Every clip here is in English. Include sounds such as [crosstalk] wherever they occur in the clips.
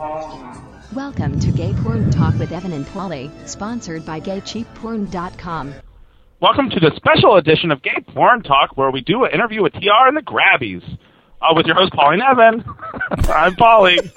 Welcome to Gay Porn Talk with Evan and Paulie, sponsored by GayCheapPorn.com. Welcome to the special edition of Gay Porn Talk, where we do an interview with TR and the Grabbys. Uh, with your host, Pauline Evan. [laughs] I'm Paulie.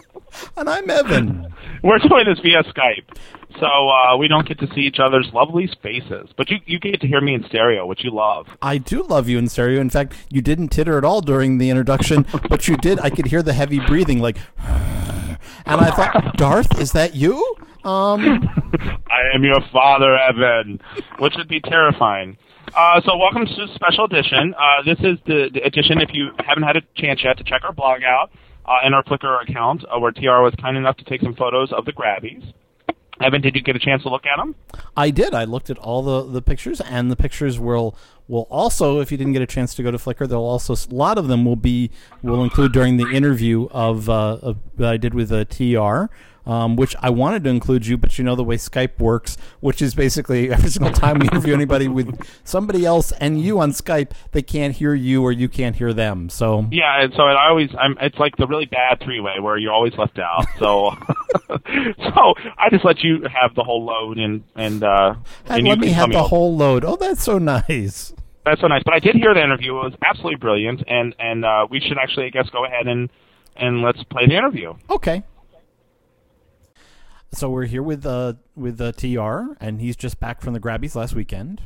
And I'm Evan. [laughs] We're doing this via Skype, so uh, we don't get to see each other's lovely faces. But you, you get to hear me in stereo, which you love. I do love you in stereo. In fact, you didn't titter at all during the introduction, but you did. I could hear the heavy breathing, like, [sighs] [sighs] and I thought, [laughs] Darth, is that you? Um, I am your father, Evan, which would be terrifying. Uh, so welcome to the special edition. Uh, this is the, the edition, if you haven't had a chance yet, to check our blog out uh, and our Flickr account, uh, where TR was kind enough to take some photos of the Grabbys. Evan, did you get a chance to look at them? I did. I looked at all the, the pictures, and the pictures will will also, if you didn't get a chance to go to Flickr, they'll also a lot of them will be will include during the interview of, uh, of that I did with a TR um, which I wanted to include you, but you know the way Skype works, which is basically every single time we interview anybody with somebody else and you on Skype, they can't hear you or you can't hear them. So yeah, and so I always I'm it's like the really bad three way where you're always left out. So [laughs] so I just let you have the whole load and and uh and, and let me have the whole load. Oh, that's so nice. That's so nice. But I did hear the interview. It was absolutely brilliant, and and uh, we should actually, I guess, go ahead and and let's play the interview. Okay. So we're here with uh with uh, Tr, and he's just back from the Grabbys last weekend.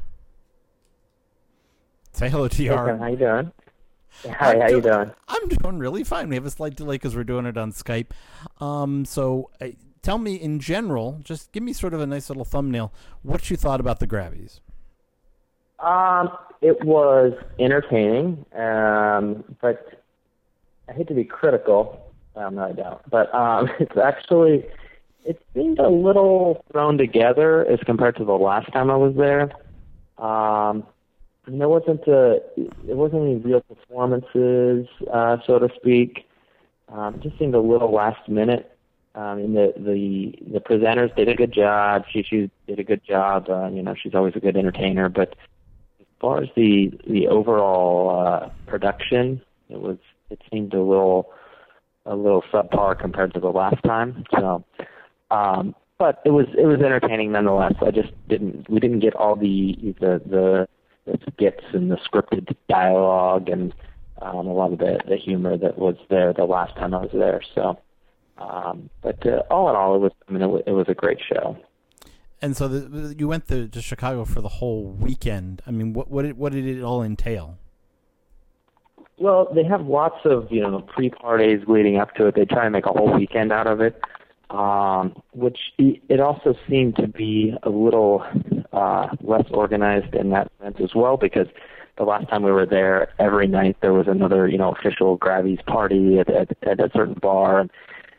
Say hello, Tr. Hey, how you doing? Hi, I'm how you doing? I'm doing really fine. We have a slight delay because we're doing it on Skype. Um, so uh, tell me in general, just give me sort of a nice little thumbnail. What you thought about the Grabbys? Um, it was entertaining, um, but I hate to be critical. Um, no, I don't. But um, [laughs] it's actually it seemed a little thrown together as compared to the last time I was there. Um, and there wasn't a, there wasn't any real performances, uh, so to speak. Um, it just seemed a little last minute. Um, and the the the presenters did a good job. She she did a good job. Uh, you know, she's always a good entertainer. But as far as the the overall uh, production, it was it seemed a little a little subpar compared to the last time. So um, but it was it was entertaining nonetheless. I just didn't we didn't get all the the the, the skits and the scripted dialogue and um, a lot of the the humor that was there the last time I was there. So, um, but uh, all in all, it was I mean it, it was a great show. And so the, you went to, to Chicago for the whole weekend. I mean, what what did, what did it all entail? Well, they have lots of you know pre parties leading up to it. They try to make a whole weekend out of it um, which it also seemed to be a little uh, less organized in that sense as well because the last time we were there, every night there was another, you know, official Grabbys party at, at, at a certain bar and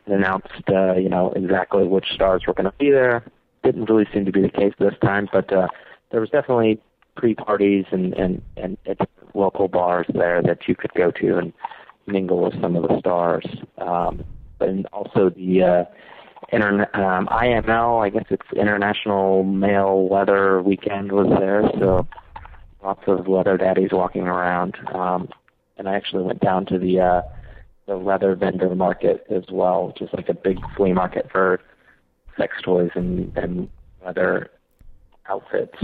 announced, uh, you know, exactly which stars were going to be there. Didn't really seem to be the case this time, but uh, there was definitely pre-parties and, and, and at local bars there that you could go to and mingle with some of the stars. Um, and also the uh, interna- um, IML, I guess it's International Male Leather Weekend was there, so lots of leather daddies walking around. Um, and I actually went down to the uh, the leather vendor market as well, which is like a big flea market for sex toys and, and leather outfits.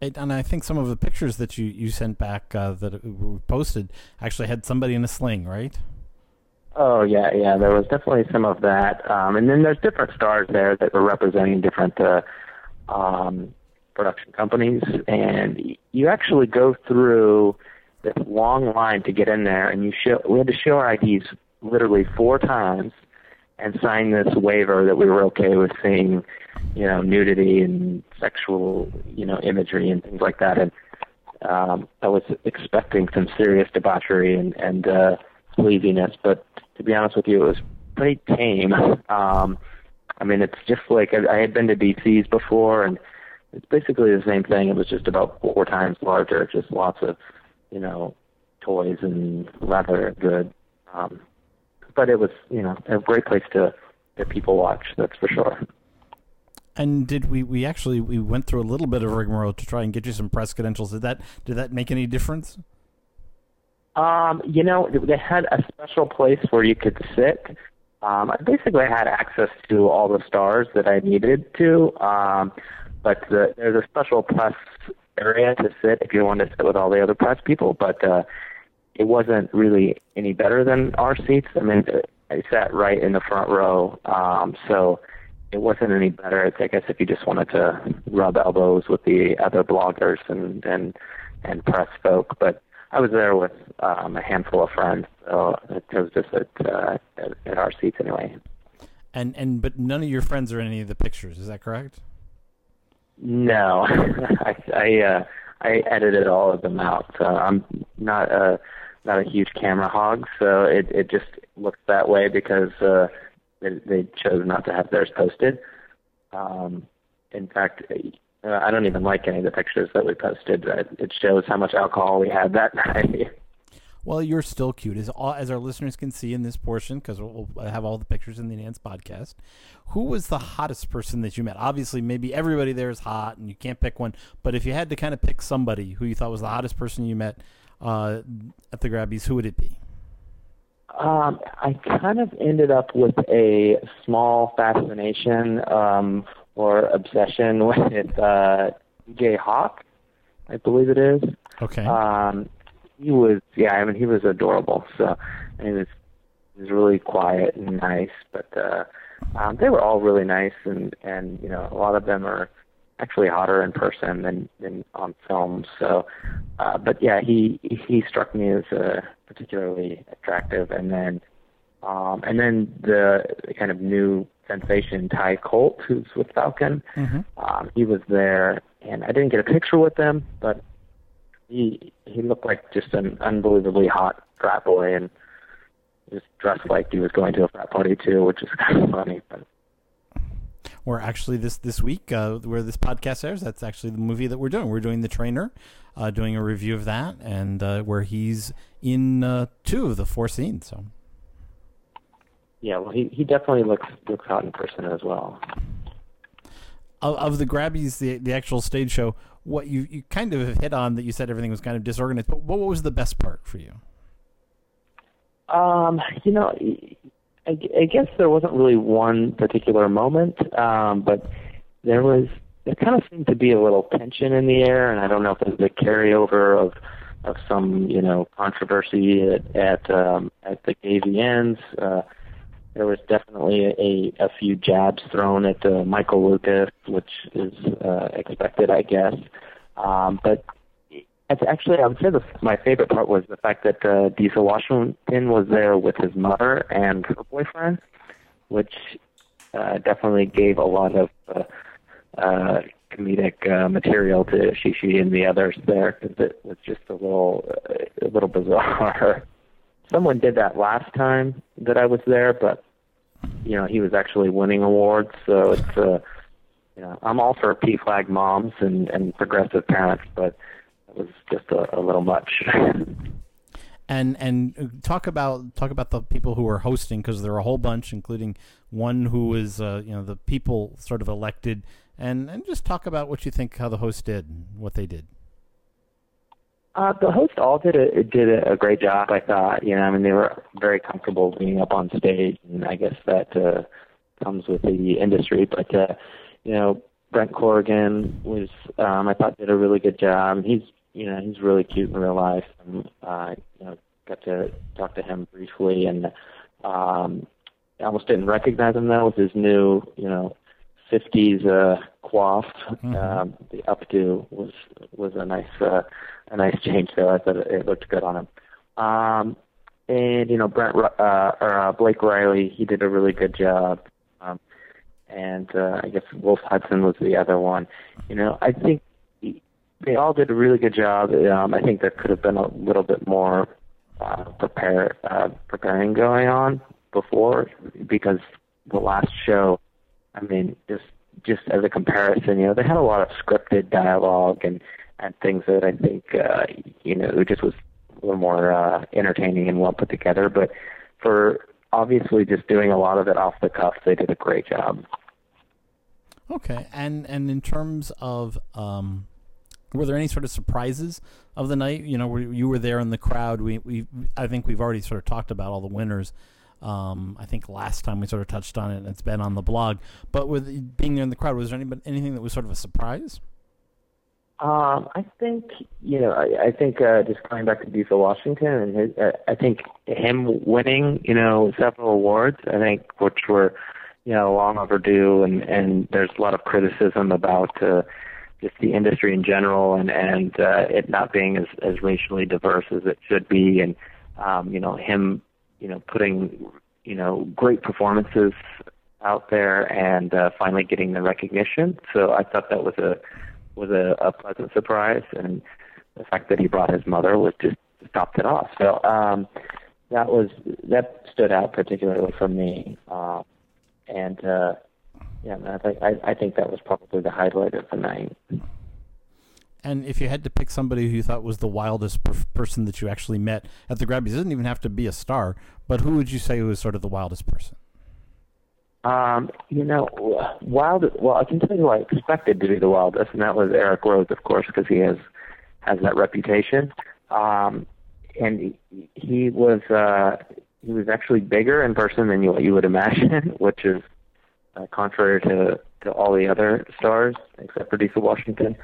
And I think some of the pictures that you, you sent back uh, that were posted actually had somebody in a sling, right? Oh yeah, yeah. There was definitely some of that, um, and then there's different stars there that were representing different uh, um, production companies, and you actually go through this long line to get in there, and you show. We had to show our IDs literally four times and sign this waiver that we were okay with seeing, you know, nudity and sexual, you know, imagery and things like that. And um, I was expecting some serious debauchery and and uh, sleaziness, but to be honest with you, it was pretty tame. Um, I mean, it's just like I, I had been to DC's before, and it's basically the same thing. It was just about four times larger, just lots of, you know, toys and leather good. Um, but it was, you know, a great place to that people watch. That's for sure. And did we, we actually we went through a little bit of rigmarole to try and get you some press credentials? Did that did that make any difference? Um, you know, they had a special place where you could sit, um, I basically had access to all the stars that I needed to. Um, but the, there's a special press area to sit if you want to sit with all the other press people. But uh, it wasn't really any better than our seats. I mean, I sat right in the front row, um, so it wasn't any better. I guess if you just wanted to rub elbows with the other bloggers and and and press folk, but I was there with um, a handful of friends, so it was just at, uh, at, at our seats anyway. And and but none of your friends are in any of the pictures. Is that correct? No, [laughs] I I, uh, I edited all of them out. So I'm not a not a huge camera hog, so it it just looks that way because uh, they, they chose not to have theirs posted. Um, in fact, uh, I don't even like any of the pictures that we posted. It shows how much alcohol we had that [laughs] night. Well, you're still cute, as all, as our listeners can see in this portion, because we'll, have all the pictures in the Nance podcast. Who was the hottest person that you met? Obviously, maybe everybody there is hot, and you can't pick one. But if you had to kind of pick somebody who you thought was the hottest person you met uh, at the Grabbys, who would it be? Um, I kind of ended up with a small fascination um, or obsession [laughs] with uh, Jay Hawk, I believe it is. Okay. Um, he was, yeah, I mean, he was adorable. So, and he was, he was really quiet and nice. But uh, um, they were all really nice, and and you know, a lot of them are actually hotter in person than than on film. So, uh, but yeah, he he struck me as uh, particularly attractive, and then um, and then the kind of new sensation Ty Colt, who's with Falcon, mm-hmm. um, he was there, and I didn't get a picture with him, but he he looked like just an unbelievably hot frat boy, and just dressed like he was going to a frat party too, which is [laughs] kind of funny, but or actually this this week uh, where this podcast airs. That's actually the movie that we're doing. We're doing the trainer, uh, doing a review of that, and uh, where he's in uh, two of the four scenes. So yeah, well, he he definitely looks looks hot in person as well. Of, of the Grabbys, the the actual stage show, what you you kind of hit on that you said everything was kind of disorganized. But what was the best part for you? Um, you know, I, I guess there wasn't really one particular moment, um, but there was. There kind of seemed to be a little tension in the air, and I don't know if it was a carryover of of some you know controversy at at, um, at the AVNs. Uh, there was definitely a, a few jabs thrown at uh, Michael Lucas, which is uh, expected, I guess. Um, but it's actually, I would say the, my favorite part was the fact that uh, Diesel Washington was there with his mother and her boyfriend, which uh, definitely gave a lot of uh, uh, comedic uh, material to Chi Chi and the others there because it was just a little, uh, a little bizarre. [laughs] Someone did that last time that I was there, but you know he was actually winning awards, so it's uh, you know I'm all for PFLAG moms and and progressive parents, but it was just a, a little much. [laughs] and and talk about talk about the people who are hosting because there are a whole bunch, including one who is uh, you know the people sort of elected, and and just talk about what you think how the host did, what they did. Uh, the hosts all did a did a, great job. I thought, you know, I mean, they were very comfortable being up on stage, and I guess that uh, comes with the industry. But uh, you know, Brent Corrigan was, um, I thought, did a really good job. He's you know, he's really cute in real life. And, uh, you know, got to talk to him briefly, and um, I almost didn't recognize him though with his new, you know, 50s uh, coif. Mm-hmm. Um, the updo was was a nice uh, a nice change there. I thought it, it looked good on him. Um, and you know, Brent uh, or uh, Blake Riley, he did a really good job. Um, and uh, I guess Wolf Hudson was the other one. You know, I think they all did a really good job. Um, I think there could have been a little bit more uh, prepare uh, preparing going on before because the last show, I mean, just just as a comparison, you know, they had a lot of scripted dialogue and and things that I think uh, you know it just was a little more uh, entertaining and well put together. But for obviously just doing a lot of it off the cuff, they did a great job. Okay, and and in terms of um, were there any sort of surprises of the night? You know, you were there in the crowd. We, we, I think we've already sort of talked about all the winners. Um, I think last time we sort of touched on it, and it's been on the blog. But with being there in the crowd, was there any, anything that was sort of a surprise? Um, I think you know. I, I think uh, just coming back to Diesel Washington, and his, uh, I think him winning, you know, several awards. I think which were, you know, long overdue, and and there's a lot of criticism about uh, just the industry in general, and and uh, it not being as as racially diverse as it should be, and um, you know, him, you know, putting, you know, great performances out there, and uh, finally getting the recognition. So I thought that was a was a, a pleasant surprise, and the fact that he brought his mother was just topped it off. So um, that was that stood out particularly for me, uh, and uh, yeah, I think I, I think that was probably the highlight of the night. And if you had to pick somebody who you thought was the wildest per- person that you actually met at the Grammys, it doesn't even have to be a star, but who would you say was sort of the wildest person? Um, you know, wild. Well, I can tell you who I expected to be the wildest, and that was Eric Rhodes, of course, because he has has that reputation. Um, and he, he was uh, he was actually bigger in person than you, what you would imagine, [laughs] which is uh, contrary to to all the other stars except for Diesel Washington.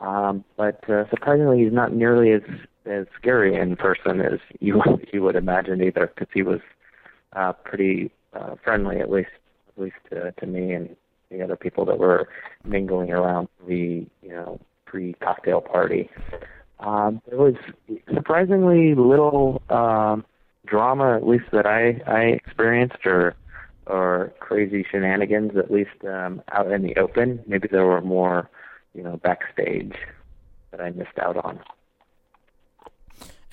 Um, but uh, surprisingly, he's not nearly as as scary in person as you [laughs] you would imagine either, because he was uh, pretty uh, friendly at least at least to, to me and the other people that were mingling around the you know pre cocktail party. Um, there was surprisingly little um, drama, at least that I I experienced, or or crazy shenanigans, at least um, out in the open. Maybe there were more, you know, backstage that I missed out on.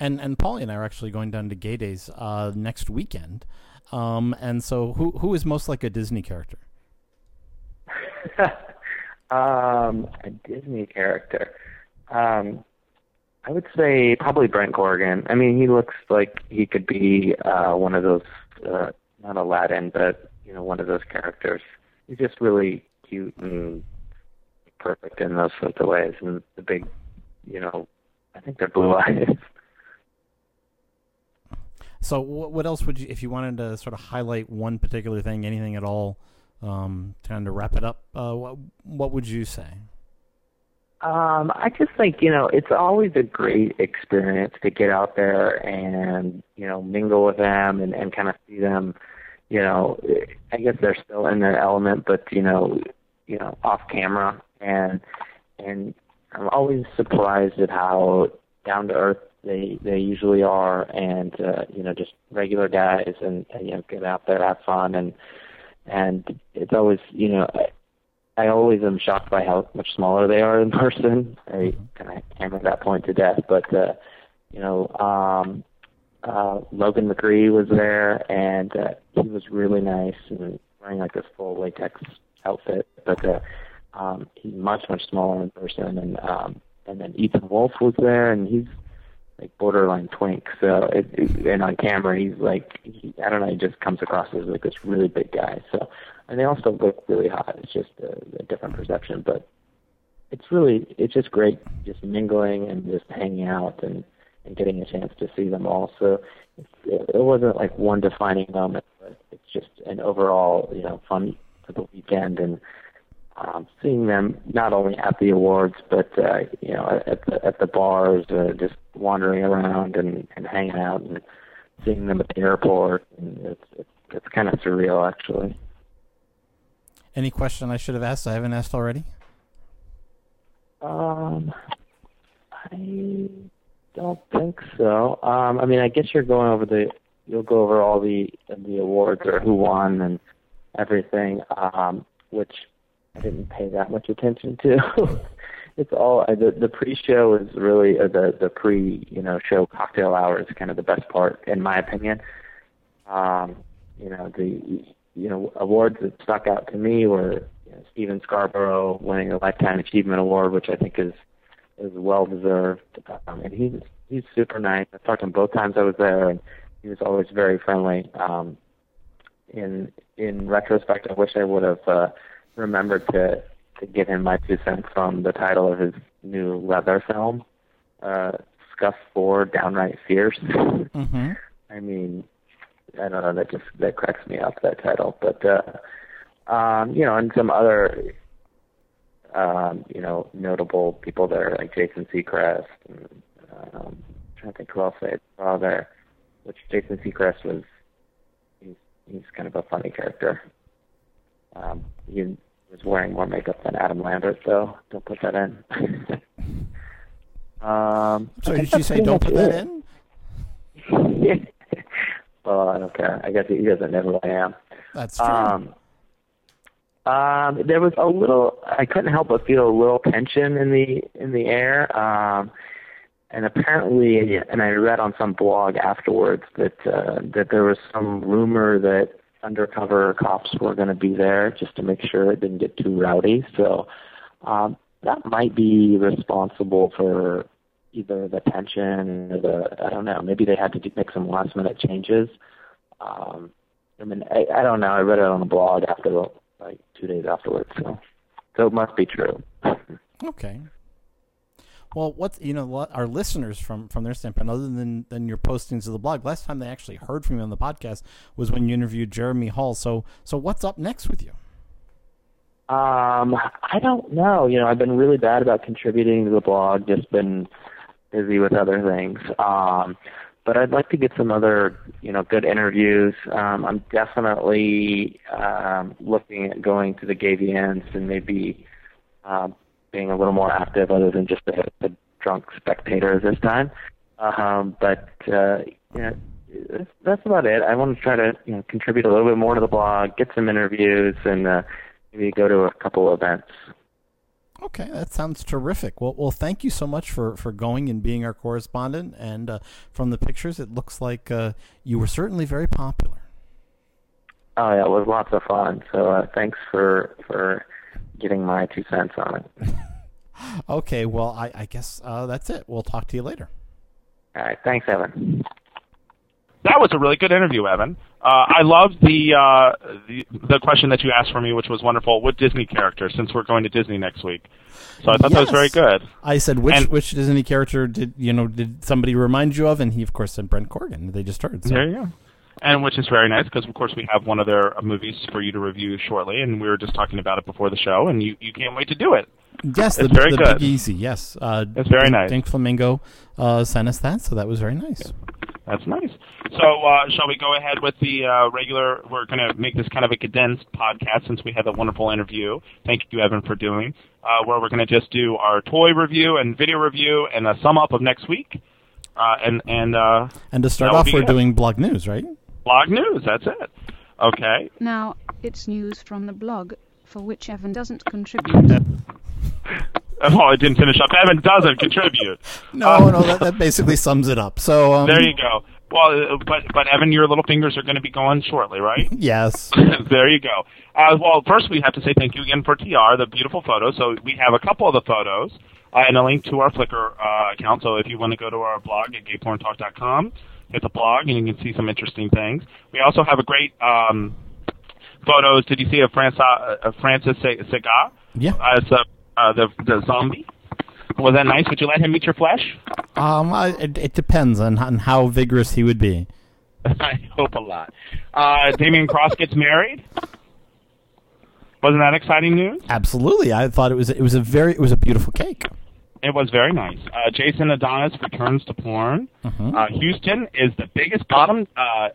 And and Paulie and I are actually going down to Gay Days uh, next weekend. Um, and so, who who is most like a Disney character? [laughs] um, a Disney character. Um, I would say probably Brent Corrigan. I mean, he looks like he could be uh, one of those, uh, not Aladdin, but you know, one of those characters. He's just really cute and perfect in those sorts of ways, and the big, you know, I think they're blue [laughs] eyes. So, what else would you, if you wanted to sort of highlight one particular thing, anything at all, um, to kind of wrap it up? Uh, what, what would you say? Um, I just think you know it's always a great experience to get out there and you know mingle with them and and kind of see them. You know, I guess they're still in their element, but you know, you know, off camera and and I'm always surprised at how down to earth they they usually are, and uh, you know just regular guys, and, and you know get out there, have fun, and and it's always you know I, I always am shocked by how much smaller they are in [laughs] person. I kind of hammer that point to death, but uh, you know um, uh, Logan McCree was there, and uh, he was really nice and wearing like this full latex outfit, but. Uh, um, he's much much smaller in person, and um, and then Ethan Wolf was there, and he's like borderline twink. So it, it, and on camera, he's like he, I don't know, he just comes across as like this really big guy. So and they also look really hot. It's just a, a different perception, but it's really it's just great just mingling and just hanging out and and getting a chance to see them all. So it, it wasn't like one defining moment, but it's just an overall you know fun for the weekend and um, seeing them not only at the awards but uh, you know at the at the bars, uh, just wandering around and and hanging out and seeing them at the airport. And it's it's, it's kind of surreal, actually. Any question I should have asked I haven't asked already? Um, I don't think so. Um, I mean, I guess you're going over the you'll go over all the the awards or who won and everything, um, which I didn't pay that much attention to. [laughs] it's all the the pre-show is really uh, the the pre you know show cocktail hour is kind of the best part in my opinion. Um, you know the you know awards that stuck out to me were you know, Steven Scarborough winning a lifetime achievement award, which I think is is well deserved. Um, and he's he's super nice. I talked to him both times I was there, and he was always very friendly. Um, in in retrospect, I wish I would have. Uh, remembered to to give him my two cents on the title of his new leather film, uh, Scuff Four, Downright Fierce. Mm-hmm. [laughs] I mean, I don't know. That just that cracks me up that title. But uh, um, you know, and some other um, you know notable people there like Jason Sechrest. And, um, I'm trying to think who else I saw there. Which Jason Sechrest was. He's he's kind of a funny character. Um, he was wearing more makeup than Adam Lambert, though. Don't put that in. [laughs] um, So did you say don't put that in? [laughs] well, I don't care. I guess he doesn't know who I am. That's true. Um, um, there was a little. I couldn't help but feel a little tension in the in the air. Um, and apparently, and I read on some blog afterwards that uh, that there was some rumor that undercover cops were going to be there just to make sure it didn't get too rowdy. So um, that might be responsible for either the tension or the I don't know. Maybe they had to make some last minute changes. Um, I mean, I, I don't know. I read it on a blog after like two days afterwards. So so it must be true. Okay. Well, what's you know our listeners from from their standpoint, other than than your postings of the blog, last time they actually heard from you on the podcast was when you interviewed Jeremy Hall. So so what's up next with you? Um, I don't know. You know, I've been really bad about contributing to the blog. Just been busy with other things. Um, but I'd like to get some other, you know, good interviews. Um, I'm definitely um, looking at going to the GayVNs and maybe um, being a little more active, other than just a, a drunk spectator this time. Um, but uh, you know, that's, that's about it. I want to try to, you know, contribute a little bit more to the blog, get some interviews, and uh, maybe go to a couple events. Okay, that sounds terrific. Well, well, thank you so much for, for going and being our correspondent. And uh, from the pictures, it looks like uh, you were certainly very popular. Oh yeah, it was lots of fun. So uh, thanks for for getting my two cents on it. [laughs] Okay, well, I, I guess uh, that's it. We'll talk to you later. All right, thanks, Evan. That was a really good interview, Evan. Uh, I loved the, uh, the the question that you asked for me, which was wonderful. What Disney character? Since we're going to Disney next week, so I thought that was very good. I said, which And- which Disney character did you know did somebody remind you of? And he, of course, said Brent Corrigan. They just heard. So. There you go. And which is very nice because, of course, we have one of their uh, movies for you to review shortly, and we were just talking about it before the show, and you, you can't wait to do it. Yes, the, very the good. Big Easy. Yes, uh, It's very Dink- nice. Dink Flamingo uh, sent us that, so that was very nice. That's nice. So, uh, shall we go ahead with the uh, regular? We're going to make this kind of a condensed podcast since we had a wonderful interview. Thank you, Evan, for doing. Uh, where we're going to just do our toy review and video review and a sum up of next week. Uh, and and uh, And to start off, we're good. doing blog news, right? blog news. That's it. Okay. Now, it's news from the blog, for which Evan doesn't contribute. [laughs] Oh, I didn't finish up. Evan doesn't contribute. [laughs] No, no, that, that basically sums it up. So um, There you go. Well, uh, but but Evan, your little fingers are going to be going shortly, right? [laughs] Yes. there you go. Uh, well, first we have to say thank you again for TR, the beautiful photos. So we have a couple of the photos uh, and a link to our Flickr uh, account. So if you want to go to our blog at gayporntalk.com, hit the blog and you can see some interesting things. We also have a great um, photos. Did you see of Francis, uh, Francis Se- Sega Yeah. as uh, uh, the the zombie? Was that nice? Would you let him eat your flesh? Um, I, it, it depends on, on how vigorous he would be. [laughs] I hope a lot. Uh, Damien Crosse gets married. Wasn't that exciting news? Absolutely, I thought it was it was a very it was a beautiful cake. It was very nice. Uh, Jason Adonis returns to porn. Uh, Houston is the biggest bottom uh,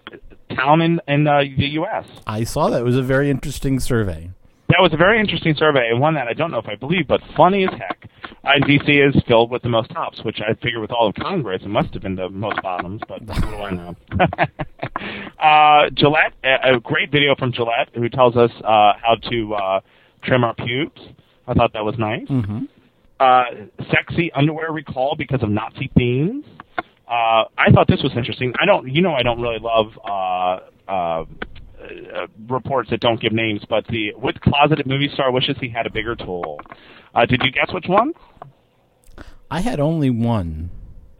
town in in uh, the U.S. I saw that it was a very interesting survey. That was a very interesting survey, and one that I don't know if I believe, but funny as heck. Uh, DC is filled with the most tops, which I figure with all of Congress, it must have been the most bottoms, but what do I know? [laughs] uh, Gillette, a, a great video from Gillette, who tells us uh, how to uh, trim our pubes. I thought that was nice. Mm-hmm. Uh, sexy underwear recall because of Nazi themes. Uh, I thought this was interesting. I don't, you know, I don't really love uh, uh, uh, reports that don't give names, but the with closeted movie star wishes he had a bigger tool. Uh, did you guess which one? I had only one.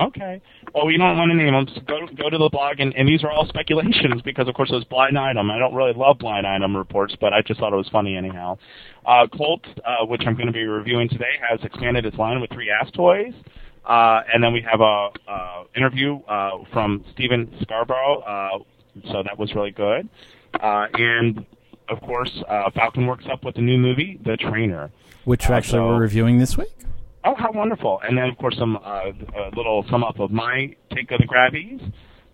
Okay. Well, we don't want to name them. So go go to the blog, and, and these are all speculations because, of course, it was blind item. I don't really love blind item reports, but I just thought it was funny anyhow. Uh, Colt, uh, which I'm going to be reviewing today, has expanded its line with three ass toys. Uh, and then we have a uh, interview uh, from Steven Scarborough, uh, so that was really good. Uh, and of course, uh, Falcon works up with the new movie, The Trainer. which Uh, actually so- we're reviewing this week. Oh, how wonderful! And then, of course, some uh, a little sum up of my take of the Grabbys.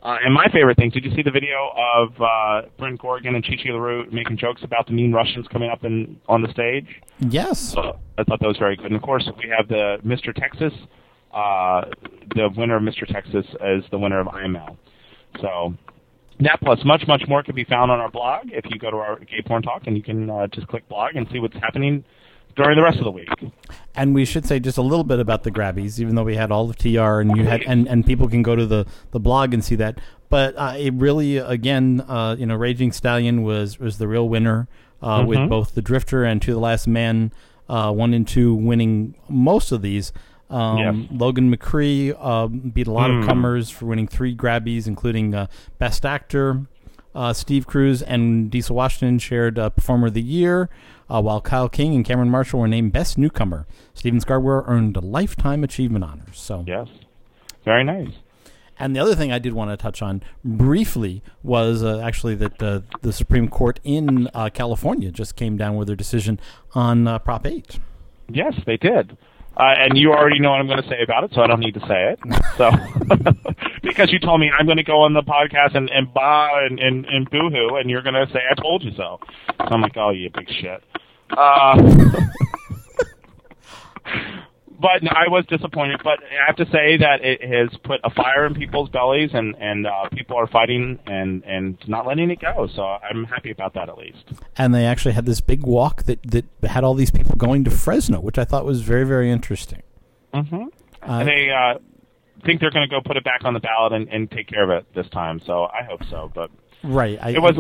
Uh, and my favorite thing, did you see the video of uh, Brent Corrigan and Chichi Chi LaRue making jokes about the mean Russians coming up in, on the stage? Yes. So I thought that was very good. And of course, we have the Mr. Texas. Uh, the winner of Mr. Texas is the winner of IML. So that plus much, much more can be found on our blog if you go to our Gay Porn Talk and you can uh, just click blog and see what's happening during the rest of the week. And we should say just a little bit about the Grabbys, even though we had all of TR and you had and, and people can go to the, the blog and see that. But uh, it really, again, uh, you know, Raging Stallion was was the real winner uh, with Mhm. both the Drifter and To the Last Man, uh, one and two winning most of these. Um, Yes. Logan McCree uh, beat a lot of Hmm. comers for winning three Grabbys, including uh, Best Actor. Uh, Steve Cruz and Diesel Washington shared uh, Performer of the Year, uh, while Kyle King and Cameron Marshall were named Best Newcomer. Steven Scarborough earned a Lifetime Achievement honors. So, Yes. Very nice. and the other thing I did want to touch on briefly was uh, actually that uh, the Supreme Court in uh, California just came down with their decision on uh, Prop 8. Yes, they did. Uh, and you already know what I'm going to say about it, so I don't need to say it. So, [laughs] because you told me I'm going to go on the podcast and and bah and and, and boohoo, and you're going to say I told you so. So I'm like, oh, you big shit. Uh, [laughs] but no, I was disappointed. But I have to say that it has put a fire in people's bellies, and and uh, people are fighting and and not letting it go. So I'm happy about that at least. And they actually had this big walk that, that had all these people going to Fresno, which I thought was very, very interesting. Mm-hmm. Uh, and they uh, think they're going to go put it back on the ballot and, and take care of it this time. So I hope so. But right. I, it was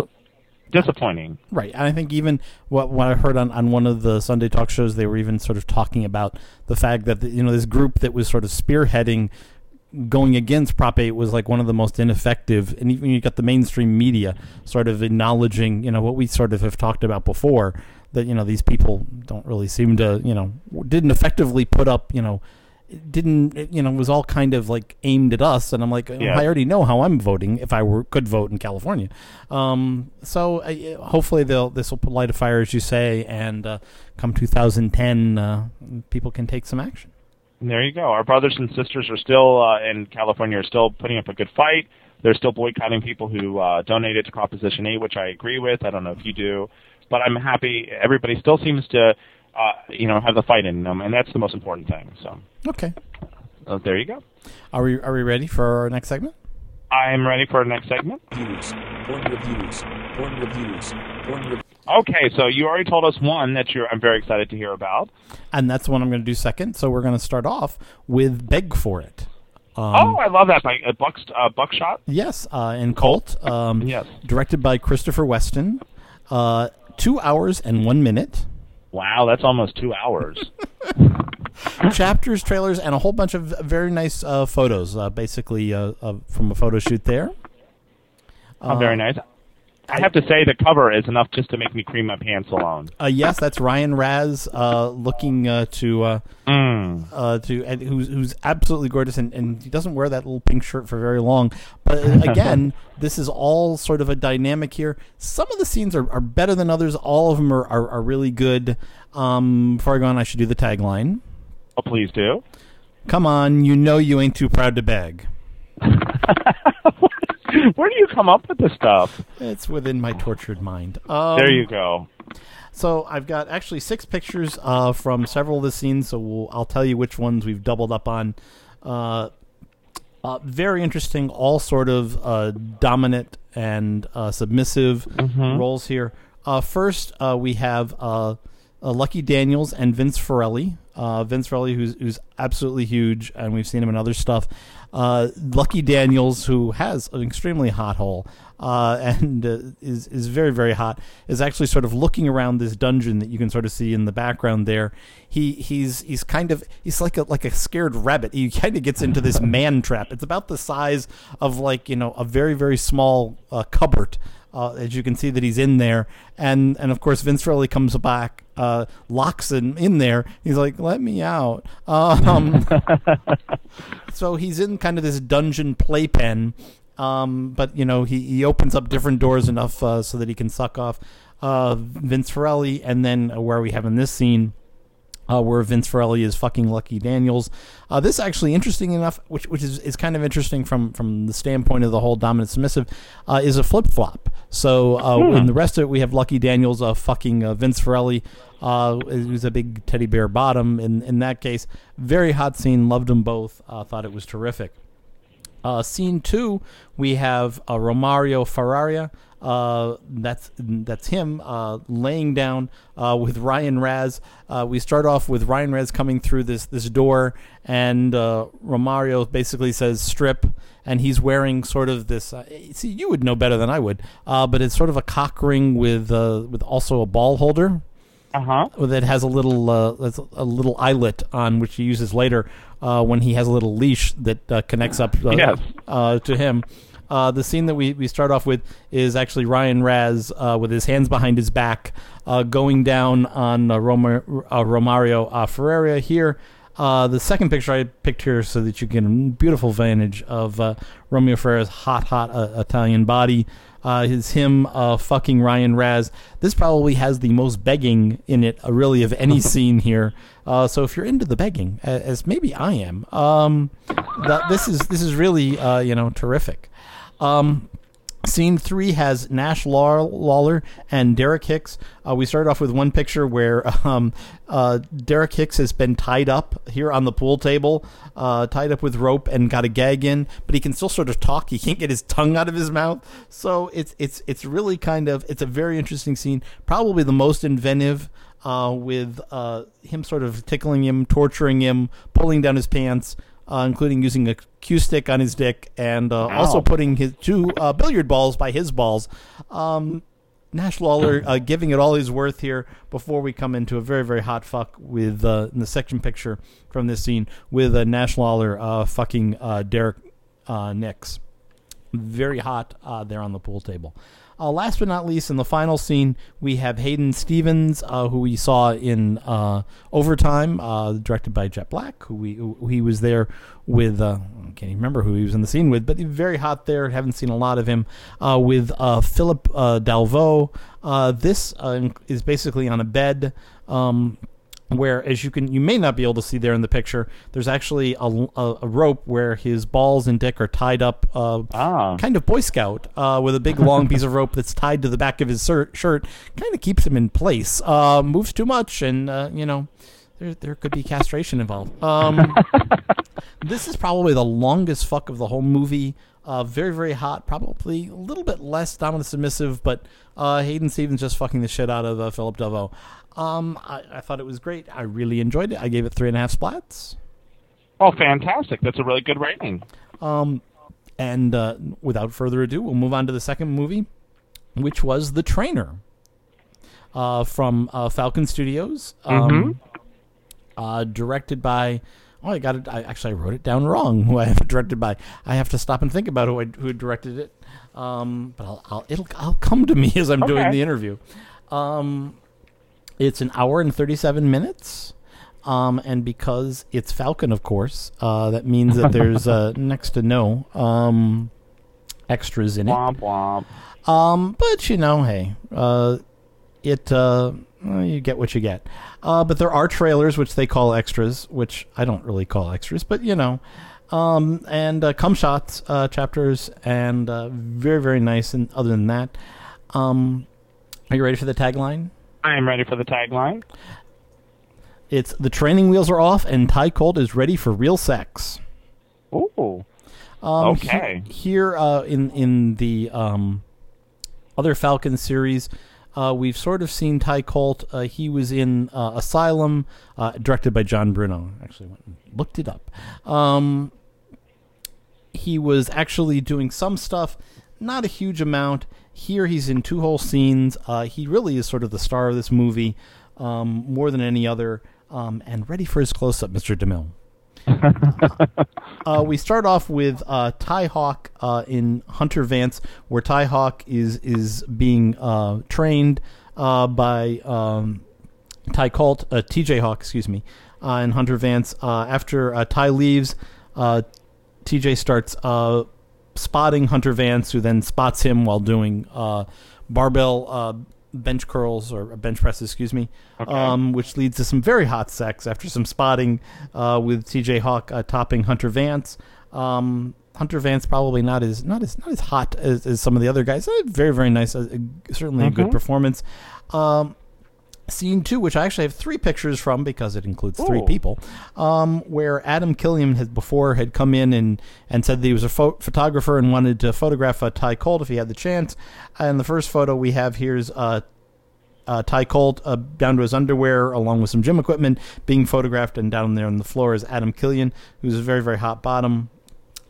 disappointing. Right. And I think even what what I heard on, on one of the Sunday talk shows, they were even sort of talking about the fact that the, you know this group that was sort of spearheading going against Prop 8 was like one of the most ineffective, and even you got the mainstream media sort of acknowledging you know what we sort of have talked about before that you know these people don't really seem to you know didn't effectively put up you know didn't you know was all kind of like aimed at us and i'm like Yeah. i already know how i'm voting if i were could vote in california um, so hopefully they'll this will light a fire as you say and uh, come 2010 uh, people can take some action there you go. Our brothers and sisters are still uh, in California are still putting up a good fight. They're still boycotting people who uh, donated to Proposition 8, which I agree with. I don't know if you do, but I'm happy. Everybody still seems to, uh, you know, have the fight in them, and that's the most important thing. So okay uh, there you go. are we are we ready for our next segment I'm ready for our next segment. Reviews. Porn reviews. Porn reviews. Porn reviews. Okay, so you already told us one that you're I'm very excited to hear about. and that's the one i'm going to do second so we're going to start off with beg for it um, oh, I love that by uh, Bucks, uh, Buckshot. Yes, uh, in Colt. Um, Yes. Directed by Christopher Weston. Uh, two hours and one minute. Wow, that's almost two hours. [laughs] Chapters, trailers, and a whole bunch of very nice uh, photos. Uh, basically, uh, uh, from a photo shoot there. Oh, very nice. I have to say the cover is enough just to make me cream my pants alone. Uh, yes, that's Ryan Raz uh, looking uh, to uh, Mm. uh, to and who's who's absolutely gorgeous, and, and he doesn't wear that little pink shirt for very long. But uh, [laughs] again, this is all sort of a dynamic here. Some of the scenes are, are better than others. All of them are, are, are really good. Um, before I go on, I should do the tagline. Oh, please do. Come on, you know you ain't too proud to beg. [laughs] [laughs] Where do you come up with this stuff? It's within my tortured mind. Um, there you go. So I've got actually six pictures uh, from several of the scenes. So we'll, I'll tell you which ones we've doubled up on. Uh, uh, very interesting, all sort of uh, dominant and uh, submissive roles here. Uh, first, uh, we have uh, uh, Lucky Daniels and Vince Ferelli. Uh, Vince Ferelli, who's, who's absolutely huge, and we've seen him in other stuff. Uh, Lucky Daniels, who has an extremely hot hole uh, and uh, is is very very hot, is actually sort of looking around this dungeon that you can sort of see in the background there. He he's he's kind of he's like a like a scared rabbit. He kind of gets into this [laughs] man trap. It's about the size of like you know a very very small uh, cupboard. Uh, as you can see that he's in there, and and of course Vince Ferelli comes back, uh, locks him in there. He's like, "Let me out." Um, [laughs] so he's in kind of this dungeon playpen, Um, but you know, he, he opens up different doors enough uh, so that he can suck off uh, Vince Ferelli, and then uh, where we have in this scene. Uh, where Vince Ferelli is fucking Lucky Daniels. Uh, this actually interesting enough, which which is, is kind of interesting from from the standpoint of the whole dominant submissive, uh, is a flip flop. So uh, in the rest of it, we have Lucky Daniels uh, fucking uh, Vince Ferelli, uh, who's a big teddy bear bottom. In in that case, very hot scene. Loved them both. Uh, thought it was terrific. Uh, scene two, we have uh, Romario Ferraria. Uh, that's that's him uh, laying down uh, with Ryan Raz. Uh, we start off with Ryan Raz coming through this this door, and uh, Romario basically says "strip," and he's wearing sort of this. Uh, see, you would know better than I would, uh, but it's sort of a cock ring with uh, with also a ball holder Uh huh. that has a little uh, a little eyelet on which he uses later uh, when he has a little leash that uh, connects up Yes. uh, to him. Uh, the scene that we, we start off with is actually Ryan Raz uh, with his hands behind his back, uh, going down on uh, Roma, uh, Romario uh, Ferreira here. Uh, the second picture I picked here so that you get a beautiful vantage of uh, Romeo Ferreira's hot, hot uh, Italian body. Uh, is him uh, fucking Ryan Raz. This probably has the most begging in it, uh, really, of any [laughs] scene here. Uh, so if you're into the begging, as maybe I am, um, that, this is this is really uh, you know terrific. Um, Scene three has Nash Lawler and Derek Hicks. Uh, we start off with one picture where [laughs] um, uh, Derek Hicks has been tied up here on the pool table, uh, tied up with rope and got a gag in, but he can still sort of talk. He can't get his tongue out of his mouth. So it's it's it's really kind of it's a very interesting scene. Probably the most inventive. Uh, with uh, him sort of tickling him, torturing him, pulling down his pants, uh, including using a cue stick on his dick, and uh, also putting his two uh, billiard balls by his balls. Um, Nash Lawler uh, giving it all he's worth here before we come into a very, very hot fuck with uh, in the section picture from this scene with uh, Nash Lawler uh, fucking uh, Derek uh, Nix. Very hot uh, there on the pool table. Uh, last but not least, in the final scene, we have Hayden Stevens, uh, who we saw in uh, Overtime, uh, directed by Jet Black, who, we, who he was there with. Uh, I can't even remember who he was in the scene with, but very hot there. Haven't seen a lot of him. Uh, with Philip. Uh, this is basically on a bed. Um, where as you can you may not be able to see there in the picture there's actually a, a, a rope where his balls and dick are tied up uh, Ah. kind of boy scout uh, with a big long [laughs] piece of rope that's tied to the back of his shirt kind of keeps him in place uh, moves too much and uh, you know there, there could be castration involved um, [laughs] this is probably the longest fuck of the whole movie. Uh, very, very hot. Probably a little bit less dominant submissive, but uh, Hayden Stevens just fucking the shit out of uh, Philip Devo. Um, I, I thought it was great. I really enjoyed it. I gave it three and a half splats. Oh, fantastic! That's a really good rating. Um, and uh, without further ado, we'll move on to the second movie, which was The Trainer uh, from uh, Falcon Studios. Um, uh, directed by. Oh, I got it. I actually I wrote it down wrong. [laughs] Who I have directed by. I have to stop and think about who I, who directed it. Um, but I'll, I'll it'll I'll come to me [laughs] as I'm doing the interview. Um, it's an hour and thirty seven minutes. Um, and because it's Falcon, of course, uh, that means that there's uh, [laughs] next to no um, extras in it. Womp womp. Um, but you know, hey, uh, it uh, well, you get what you get. Uh, but there are trailers which they call extras, which I don't really call extras, but you know, um, and uh, cum shots uh, chapters, and uh, very very nice. And other than that, um, are you ready for the tagline? I am ready for the tagline. It's the training wheels are off, and Ty Colt is ready for real sex. Ooh. Um, Okay. he- here uh, in in the um, other Falcon series, uh, we've sort of seen Ty Colt. Uh, he was in uh, Asylum, uh, directed by John Bruno. Actually, went and looked it up. Um, he was actually doing some stuff, not a huge amount. Here, he's in two whole scenes. Uh, he really is sort of the star of this movie, um, more than any other. Um, and ready for his close up, Mr. DeMille. [laughs] Uh, we start off with uh, Ty Hawk uh, in Hunter Vance, where Ty Hawk is is being uh, trained uh, by um, Ty Colt, uh, T.J. Hawk, excuse me, and Hunter Vance. After Ty leaves, T.J. starts spotting Hunter Vance, who then spots him while doing barbell bench curls or bench presses, excuse me, um, which leads to some very hot sex after some spotting uh, with T.J. Hawk uh, topping Hunter Vance. Um, Hunter Vance probably not as not as not as hot as, as some of the other guys. Uh, very very nice, uh, certainly a good performance. Um, scene two, which I actually have three pictures from because it includes three Ooh. people, um, where Adam Killian had before had come in and, and said that he was a pho- photographer and wanted to photograph uh, Ty Colt if he had the chance. And the first photo we have here is uh, uh, Ty Colt uh, down to his underwear along with some gym equipment being photographed, and down there on the floor is Adam Killian, who's a very very hot bottom.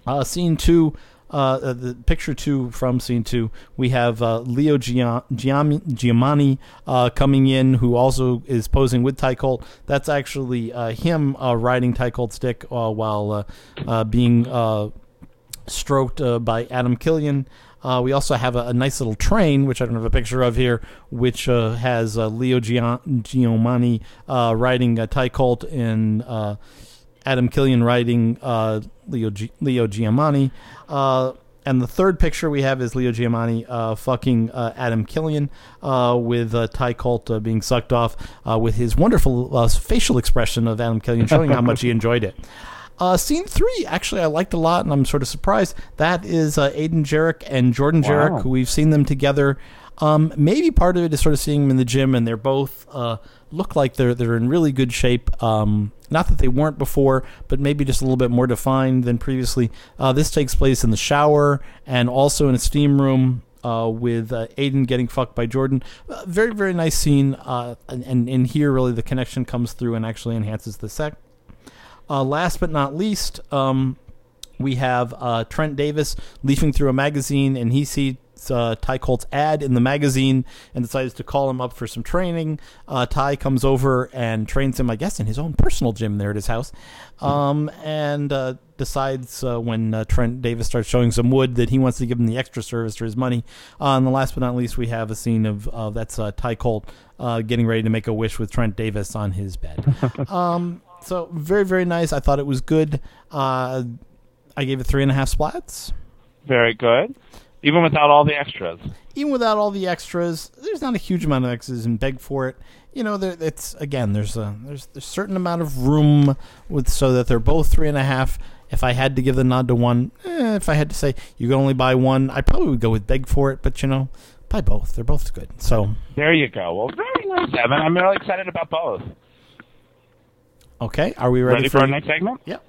Uh, scene two, uh, uh, the picture two from scene two, we have uh, Leo Gia- Giam- Giamani uh, coming in, who also is posing with Ty Colt. That's actually uh, him uh, riding Ty Colt's stick uh, while being stroked by Adam Killian. We also have a, a nice little train, which I don't have a picture of here, which has Leo Gia- Giamani riding Ty Colt and Adam Killian riding Leo G- Leo Giamani. Uh, and the third picture we have is Leo Giamani uh, fucking uh, Adam Killian uh, with uh, Ty Colt uh, being sucked off uh, with his wonderful uh, facial expression of Adam Killian showing how much he enjoyed it. [laughs] Uh, scene three, actually, I liked a lot, and I'm sort of surprised. That is uh, Aiden Jarrett and Jordan Jarrett, Wow. who we've seen them together. Um, maybe part of it is sort of seeing them in the gym, and they're both uh, look like they're they're in really good shape. Um, not that they weren't before, but maybe just a little bit more defined than previously. Uh, this takes place in the shower and also in a steam room. Uh, with uh, Aiden getting fucked by Jordan, uh, very very nice scene, uh, and, and and here really the connection comes through and actually enhances the sec. Uh, last but not least, um, we have uh, Trent Davis leafing through a magazine, and he sees uh, Ty Colt's ad in the magazine and decides to call him up for some training. Uh, Ty comes over and trains him, I guess, in his own personal gym there at his house, um, and uh, decides uh, when uh, Trent Davis starts showing some wood that he wants to give him the extra service for his money. Uh, and the last but not least, we have a scene of uh, that's uh, Ty Colt uh, getting ready to make a wish with Trent Davis on his bed. [laughs] um, so very very nice. I thought it was good. Uh, I gave it three and a half splats. Very good. Even without all the extras. Even without all the extras, there's not a huge amount of extras and beg for it. You know, there, it's again, there's a there's there's a certain amount of room with so that they're both three and a half. If I had to give the nod to one, eh, if I had to say you can only buy one, I probably would go with beg for it. But you know, buy both. They're both good. So There you go. Well, very nice, Evan. I'm really excited about both. okay, are we ready, Ready for our next segment? Yep.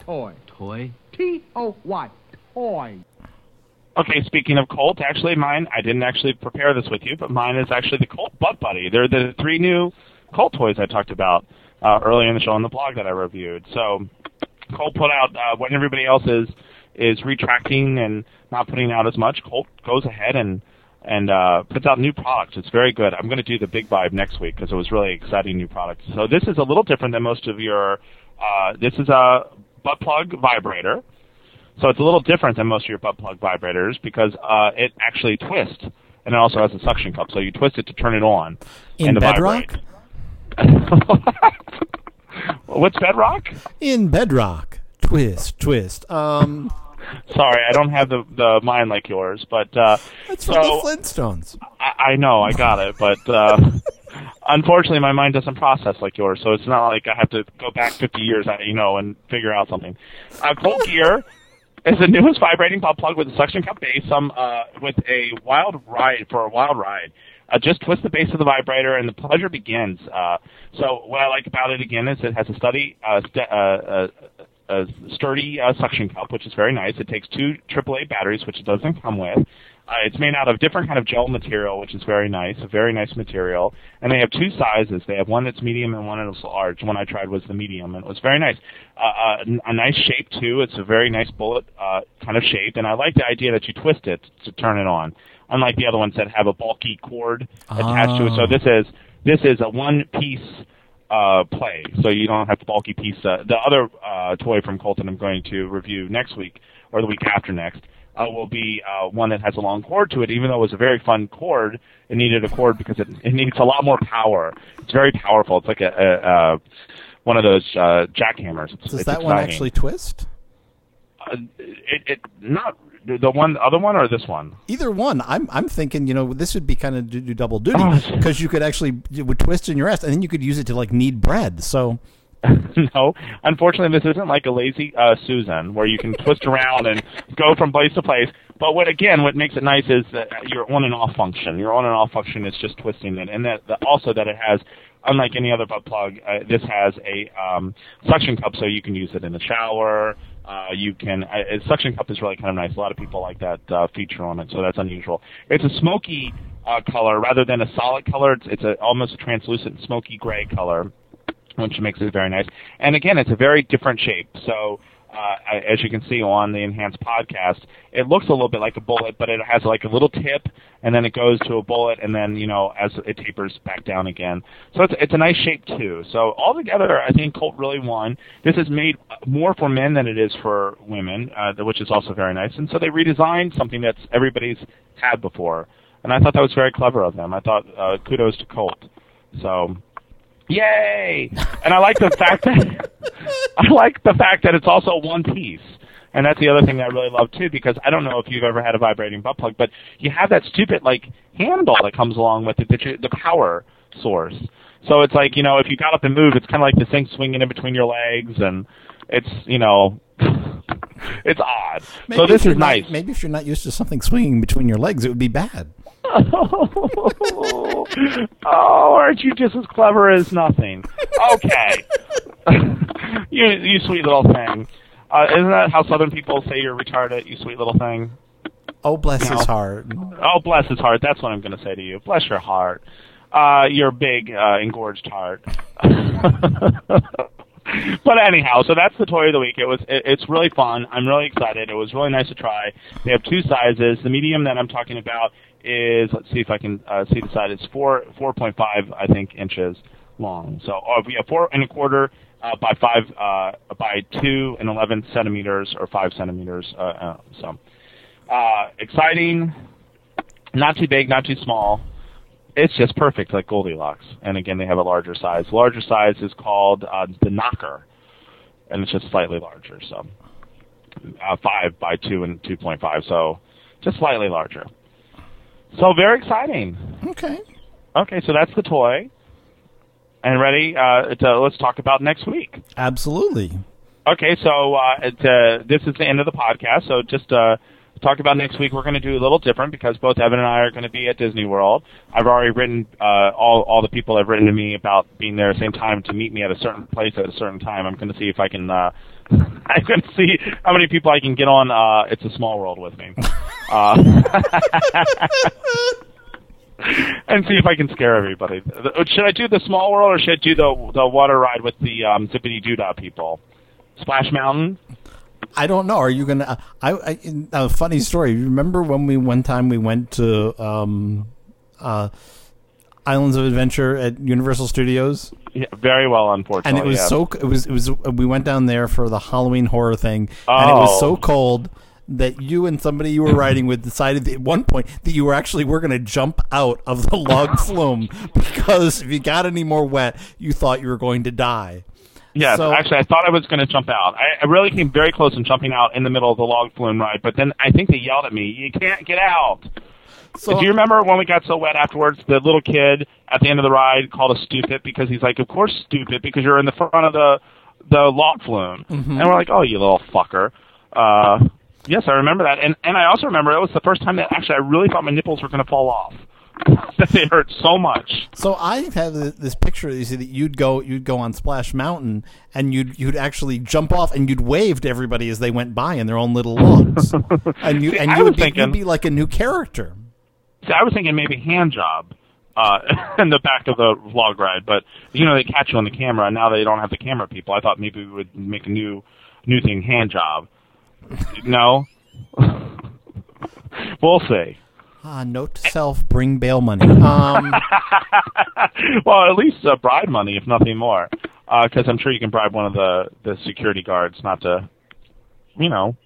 Toy. Toy. T O Y. Toy. Okay, speaking of Colt, actually mine, I didn't actually prepare this with you, but mine is actually the Colt Butt Buddy. They're the three new Colt toys I talked about uh, earlier in the show on the blog that I reviewed. So Colt put out uh, when everybody else is is retracting and not putting out as much. Colt goes ahead and and uh, puts out new products. It's very good. I'm going to do the Big Vibe next week because it was really exciting new products. So this is a little different than most of your. Uh, this is a butt plug vibrator. So it's a little different than most of your butt plug vibrators because uh, it actually twists, and it also has a suction cup. So you twist it to turn it on In and Bedrock? [laughs] What's Bedrock? In Bedrock, twist, twist. Um, Sorry, I don't have the the mind like yours, but uh, that's so from the Flintstones. I, I know I got it, but uh, [laughs] unfortunately, my mind doesn't process like yours. So it's not like I have to go back 50 years, you know, and figure out something. Uh, Colt Gear is the newest vibrating butt plug with a suction cup base, some uh, with a wild ride for a wild ride. Uh, just twist the base of the vibrator, and the pleasure begins. Uh, so what I like about it again is it has a study, uh, st- uh, uh, a sturdy uh, suction cup, which is very nice. It takes two AAA batteries, which it doesn't come with. Uh, it's made out of different kind of gel material, which is very nice, a very nice material. And they have two sizes. They have one that's medium and one that's large. One I tried was the medium, and it was very nice. Uh, uh, n- a nice shape too. It's a very nice bullet uh, kind of shape, and I like the idea that you twist it to turn it on. Unlike the other ones that have a bulky cord attached to it. So Ah. this is this is a one piece uh, play, so you don't have the bulky piece. Uh, the other uh, toy from Colton I'm going to review next week or the week after next uh, will be uh, one that has a long cord to it. Even though it was a very fun cord, it needed a cord because it, it needs a lot more power. It's very powerful. It's like a, a, a one of those uh, jackhammers. It's, Does it's that one actually twist? Uh, it, it not the one, the other one, or this one? Either one. I'm I'm thinking, you know, this would be kind of do, do double duty Oh. because you could actually it would twist in your ass, and then you could use it to like knead bread. So [laughs] no, unfortunately, this isn't like a lazy uh, Susan where you can twist around and go from place to place. But what again, what makes it nice is that your on and off function. Your on and off function is just twisting it, and that, also that it has, unlike any other butt plug, uh, this has a um, suction cup, so you can use it in the shower. Uh, you can uh, a suction cup is really kind of nice. A lot of people like that uh, feature on it, so that's unusual. It's a smoky uh, color rather than a solid color. It's, it's a, almost a translucent smoky gray color which makes it very nice. And again, it's a very different shape. So, uh, as you can see on the enhanced podcast, it looks a little bit like a bullet, but it has like a little tip, and then it goes to a bullet, and then you know as it tapers back down again. So it's it's a nice shape too. So altogether, I think Colt really won. This is made more for men than it is for women, uh, which is also very nice. And so they redesigned something that's everybody's had before, and I thought that was very clever of them. I thought uh, kudos to Colt. So Yay! And I like the fact that [laughs] I like the fact that it's also one piece. And that's the other thing that I really love too, because I don't know if you've ever had a vibrating butt plug, but you have that stupid like handle that comes along with it, that you, the power source. So it's like you know, if you got up and move, it's kind of like the thing swinging in between your legs, and it's you know, [laughs] it's odd. so this is not- nice. maybe if you're not used to something swinging between your legs, it would be bad. [laughs] oh, aren't you just as clever as nothing? Okay. [laughs] you, you sweet little thing. Uh, isn't that how Southern people say you're retarded? You sweet little thing. Oh, bless No. his heart. Oh, bless his heart. That's what I'm going to say to you. Bless your heart. Uh, your big uh, engorged heart. [laughs] [laughs] but anyhow, so that's the toy of the week. It was it, it's really fun. I'm really excited. It was really nice to try. They have two sizes. The medium that I'm talking about is let's see if I can uh, see the size. It's four four point five I think inches long. So uh, have four and a quarter uh, by five uh, by two and eleven centimeters or five centimeters. Uh, uh, so uh, exciting. Not too big, not too small. It's just perfect, like Goldilocks. And again, they have a larger size. Larger size is called uh, the Knocker, and it's just slightly larger. So uh, five by two and two point five, so just slightly larger. So very exciting. Okay. Okay, so that's the toy. And ready? Uh, to, let's talk about next week. Absolutely. Okay, so uh, it, uh, this is the end of the podcast. So just uh, talk about next week. We're going to do a little different because both Evan and I are going to be at Disney World. I've already written uh, all all the people have written to me about being there at the same time to meet me at a certain place at a certain time. I'm going to see if I can. Uh, [laughs] I'm going to see how many people I can get on. Uh, it's a small world with me. Uh, [laughs] and see if I can scare everybody. Should I do the small world or should I do the the water ride with the um, zippity doo dah people? Splash Mountain. I don't know. Are you gonna? I, I a funny story. Remember when we one time we went to um, uh, Islands of Adventure at Universal Studios, Yeah, very well, unfortunately. and it was yeah. so it was it was we went down there for the Halloween horror thing, and it was Oh. so cold that you and somebody you were [laughs] riding with decided at one point that you were actually were going to jump out of the log [laughs] flume because if you got any more wet, you thought you were going to die. Yes, So- actually, I thought I was going to jump out. I, I really came very close in jumping out in the middle of the log flume ride, but then I think they yelled at me, "You can't get out." So Do you remember when we got so wet afterwards? The little kid at the end of the ride called us stupid because he's like, "Of course, stupid because you're in the front of the the log flume," and we're like, "Oh, you little fucker." Uh, yes, I remember that, and and I also remember it was the first time that actually I really thought my nipples were going to fall off. [laughs] they hurt so much. So I have th- this picture. You see that you'd go, you'd go on Splash Mountain, and you'd you'd actually jump off, and you'd wave to everybody as they went by in their own little logs, [laughs] and you See, and you would be, thinking- you'd be like a new character. See, I was thinking maybe hand job uh, [laughs] in the back of the vlog ride, but you know they catch you on the camera. and Now they don't have the camera people. I thought maybe we would make a new new thing, hand job. No, we'll see. Ah, note to self: bring bail money. [laughs] Um, [laughs] well, at least uh, bribe money, if nothing more, because I'm sure you can bribe one of the the security guards not to, you know.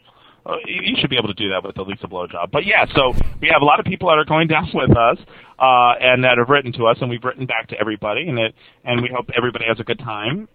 Uh, you you should be able to do that with at least a blowjob. But yeah, so we have a lot of people that are going down [laughs] with us, uh, and that have written to us, and we've written back to everybody, and it, and we hope everybody has a good time.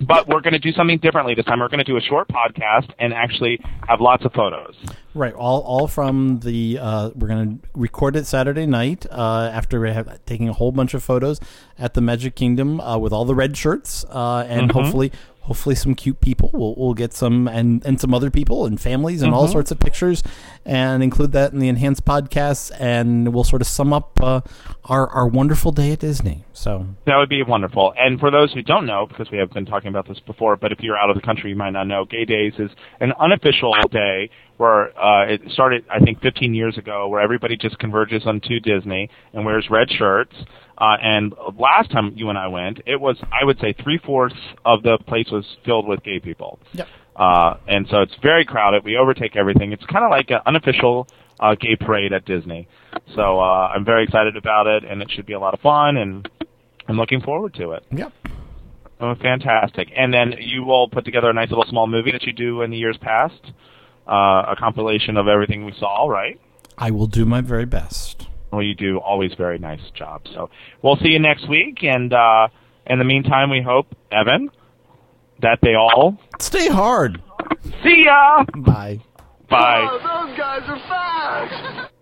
But we're going to do something differently this time. We're going to do a short podcast and actually have lots of photos. Right, all all from the. Uh, we're going to record it Saturday night uh, after we have taking a whole bunch of photos at the Magic Kingdom uh, with all the red shirts uh, and Mm-hmm. hopefully hopefully some cute people. We'll we'll get some and and some other people and families and all Mm-hmm. sorts of pictures and include that in the enhanced podcasts and we'll sort of sum up uh, our our wonderful day at Disney. So That would be wonderful. And for those who don't know, because we have been talking about this before, but if you're out of the country, you might not know, Gay Days is an unofficial day where uh, it started, I think, 15 years ago, where everybody just converges onto Disney and wears red shirts. Uh, and last time you and I went, it was, I would say, three fourths of the place was filled with gay people. Yep. Uh, and so it's very crowded. We overtake everything. It's kind of like an unofficial uh, gay parade at Disney. So uh, I'm very excited about it, and it should be a lot of fun. And I'm looking forward to it. yep. Oh, fantastic! And then you will put together a nice little small movie that you do in the years past, uh, a compilation of everything we saw, right? I will do my very best. Well, you do always very nice job. So we'll see you next week, and uh, in the meantime, we hope Evan that they all Stay hard. see ya. Bye. Bye. those guys are fast! [laughs]